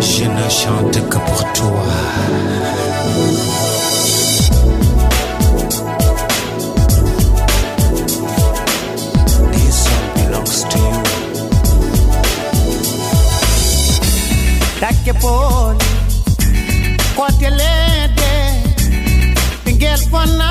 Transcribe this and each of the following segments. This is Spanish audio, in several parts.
je ne chante que pour toi. Kwa telete, tingel kwa na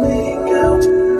calling out.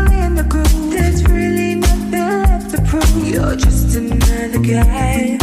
You're just another guy.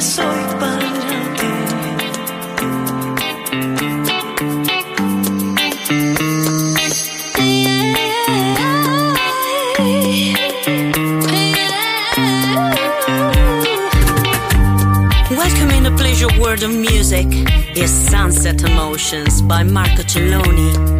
soy para ti. Welcome in the pleasure world of music It's Sunset Emotions by Marco Celloni.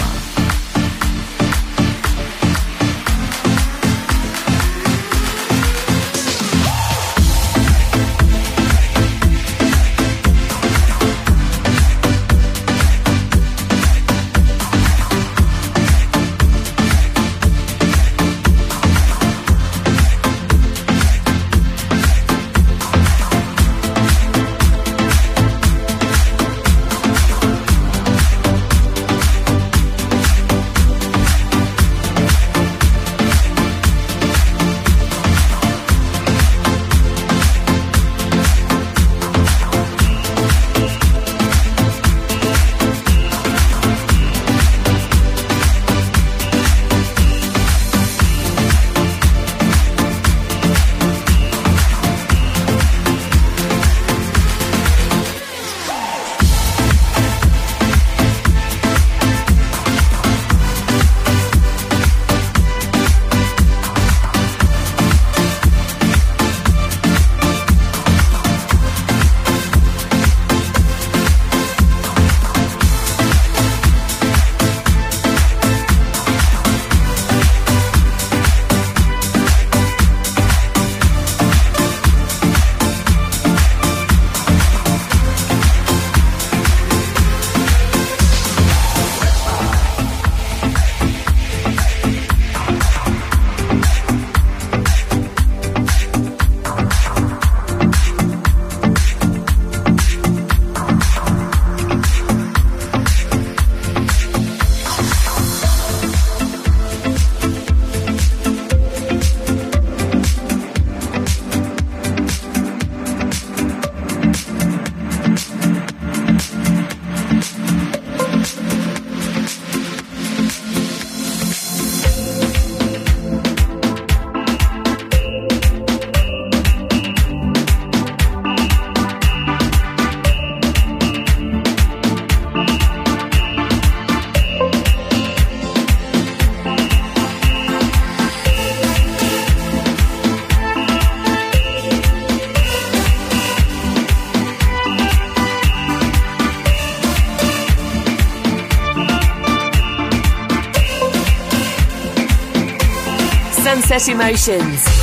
Sunset Emotions.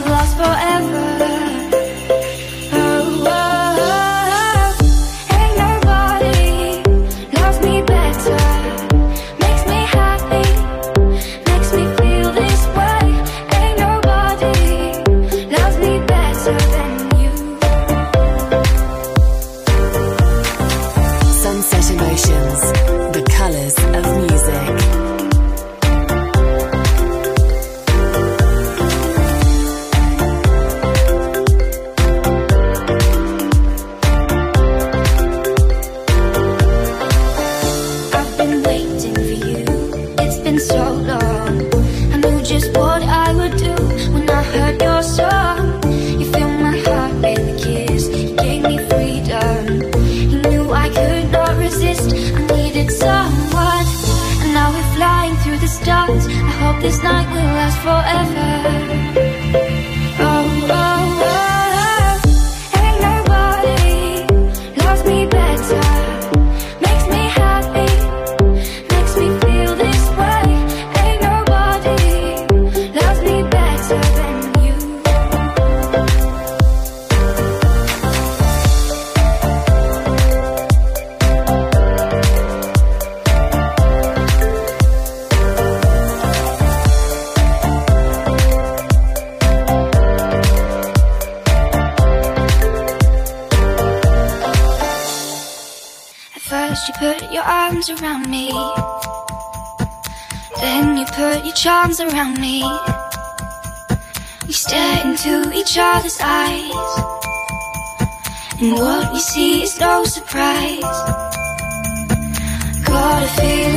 Lost forever.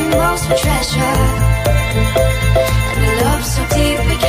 Most treasure. And love so deep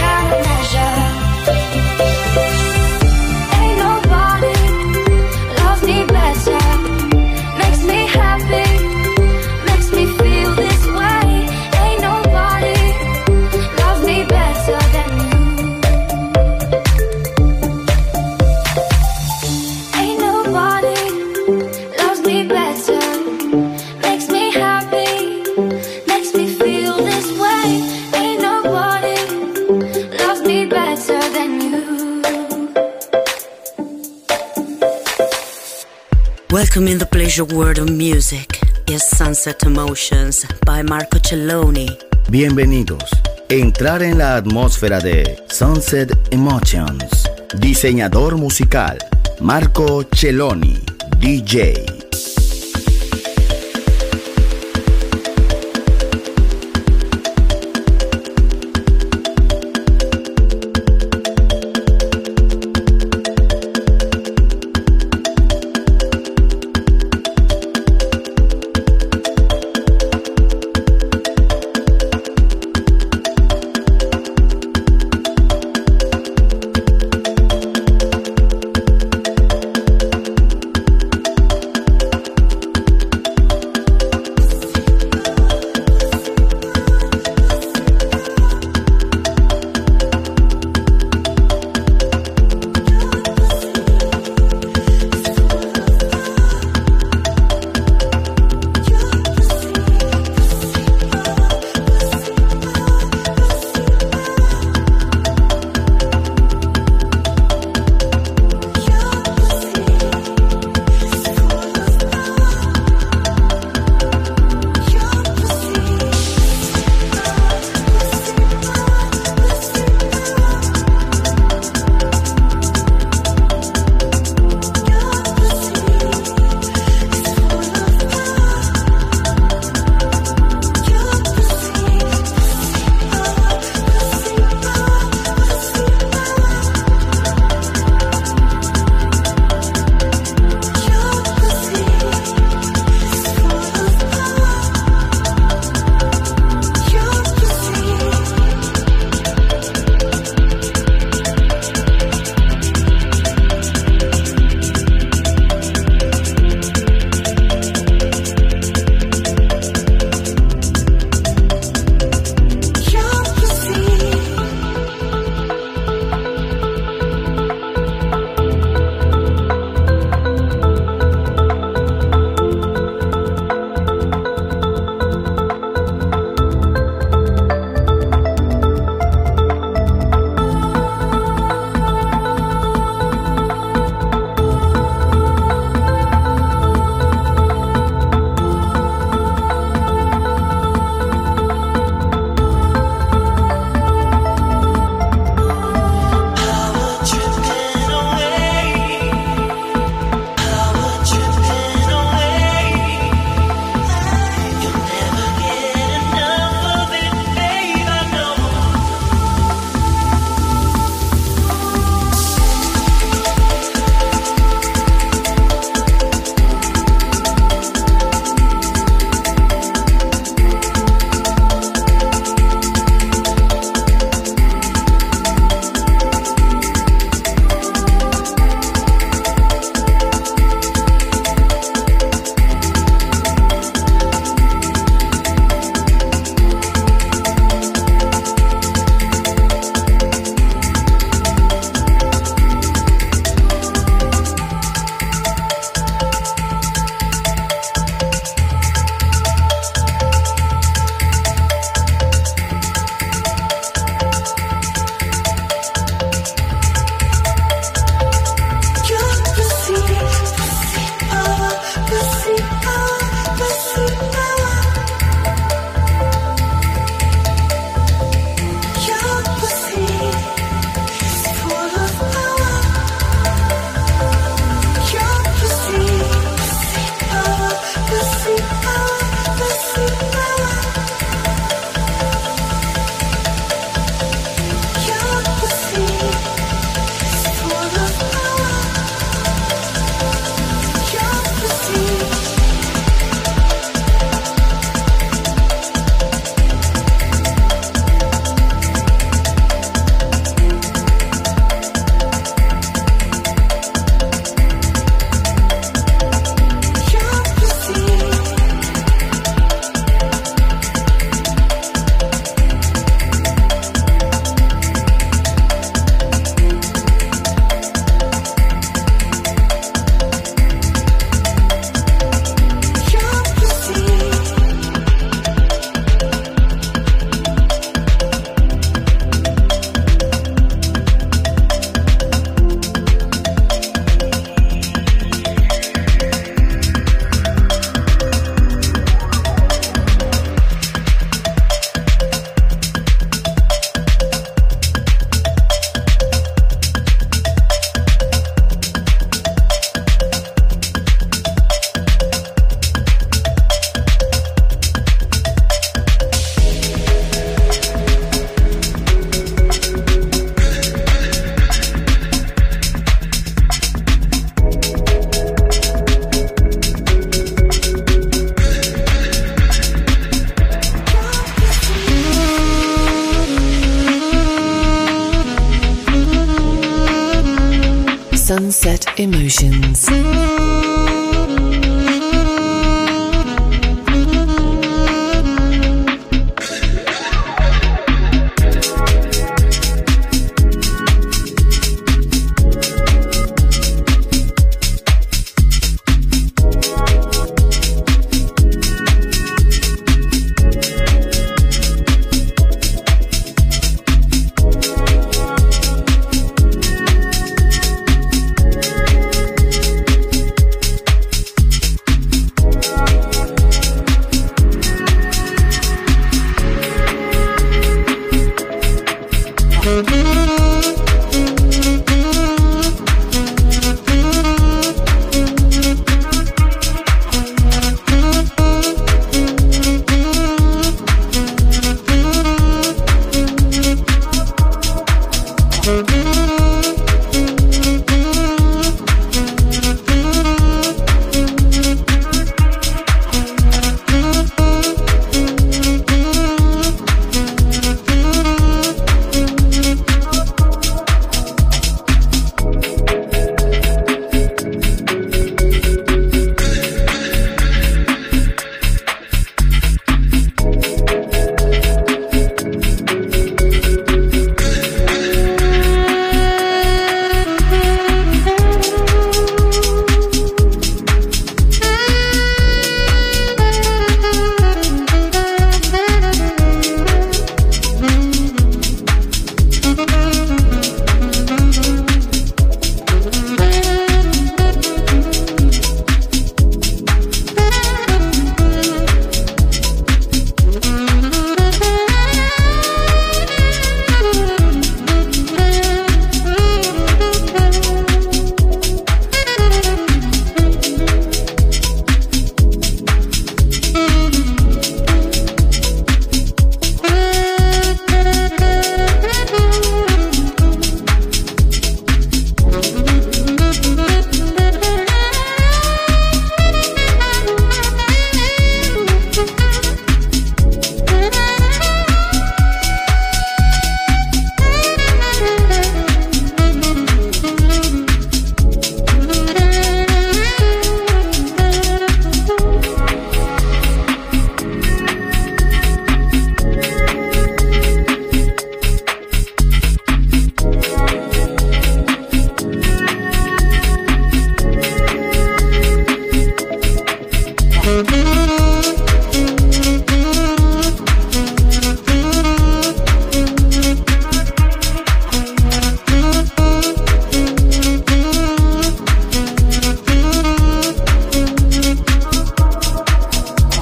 welcome in the pleasure world of music is Sunset Emotions by Marco Celloni. Bienvenidos. Entrar en la atmósfera de Sunset Emotions. Diseñador musical Marco Celloni, DJ.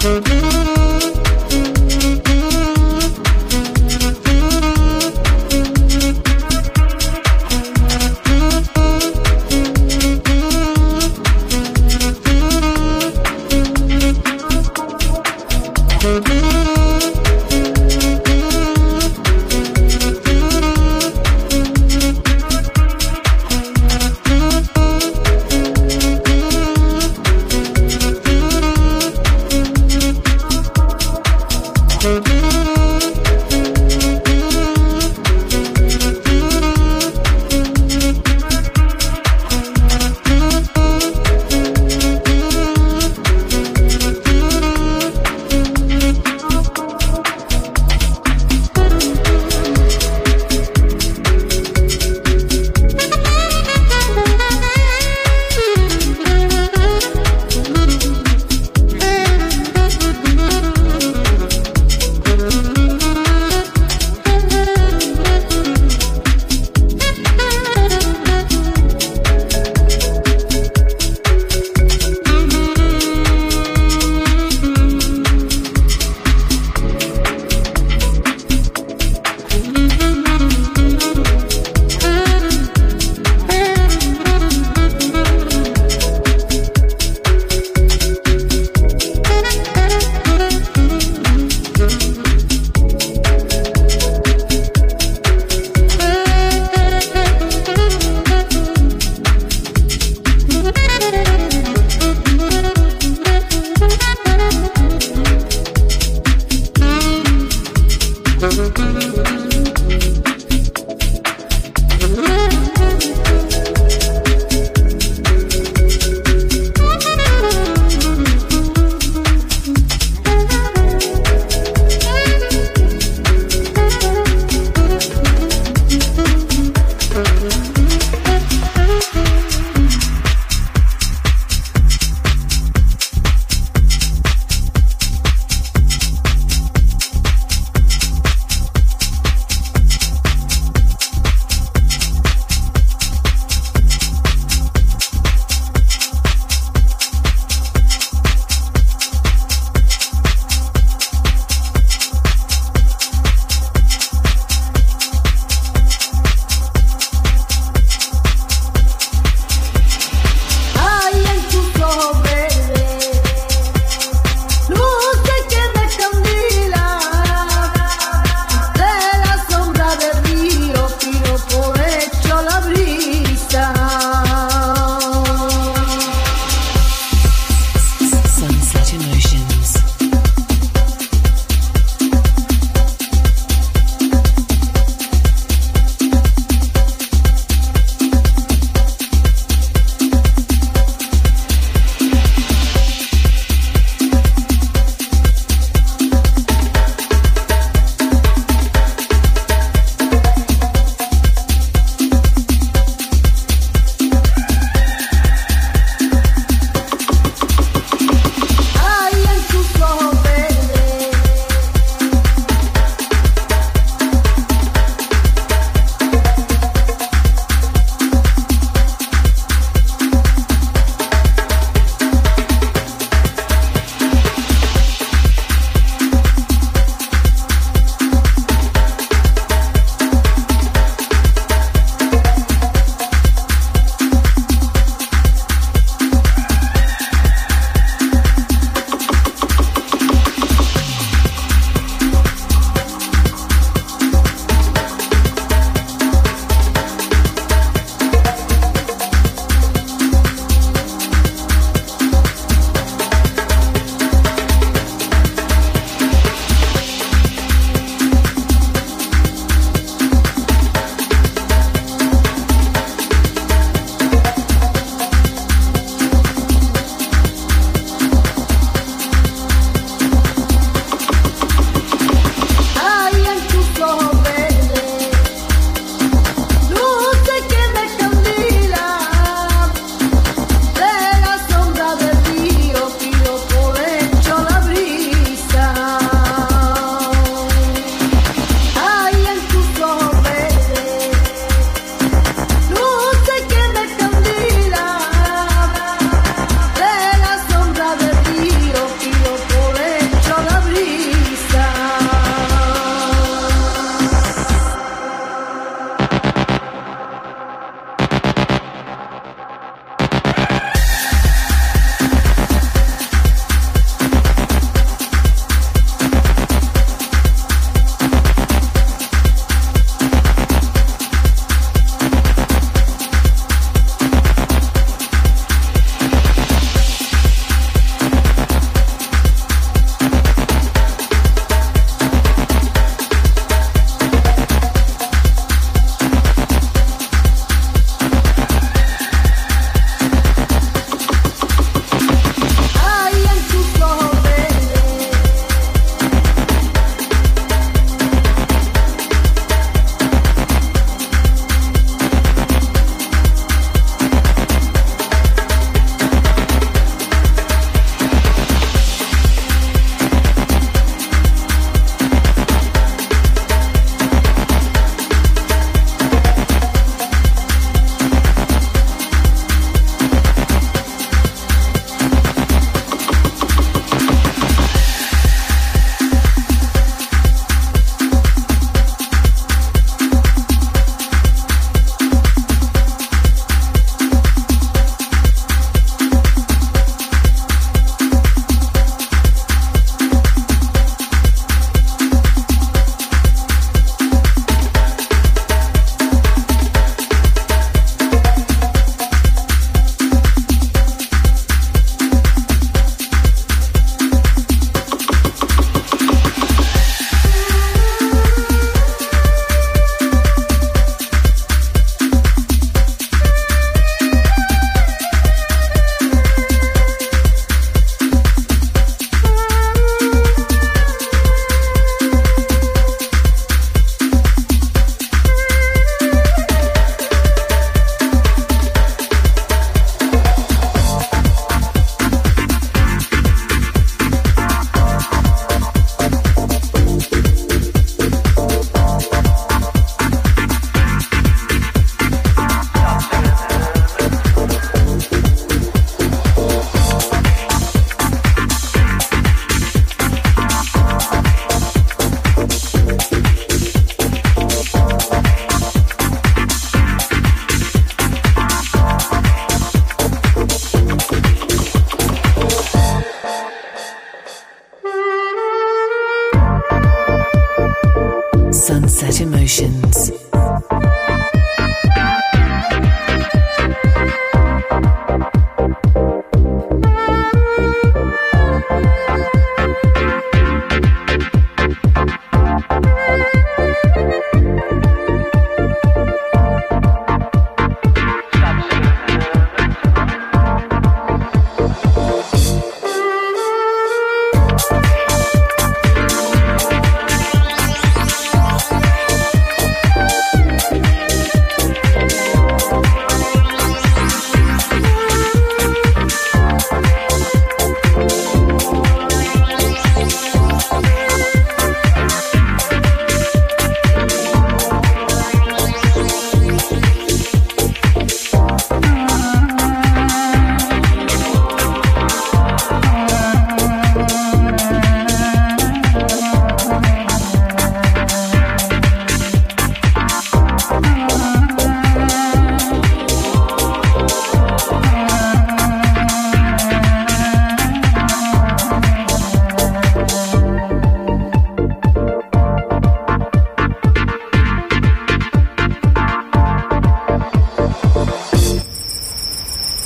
Mm-hmm.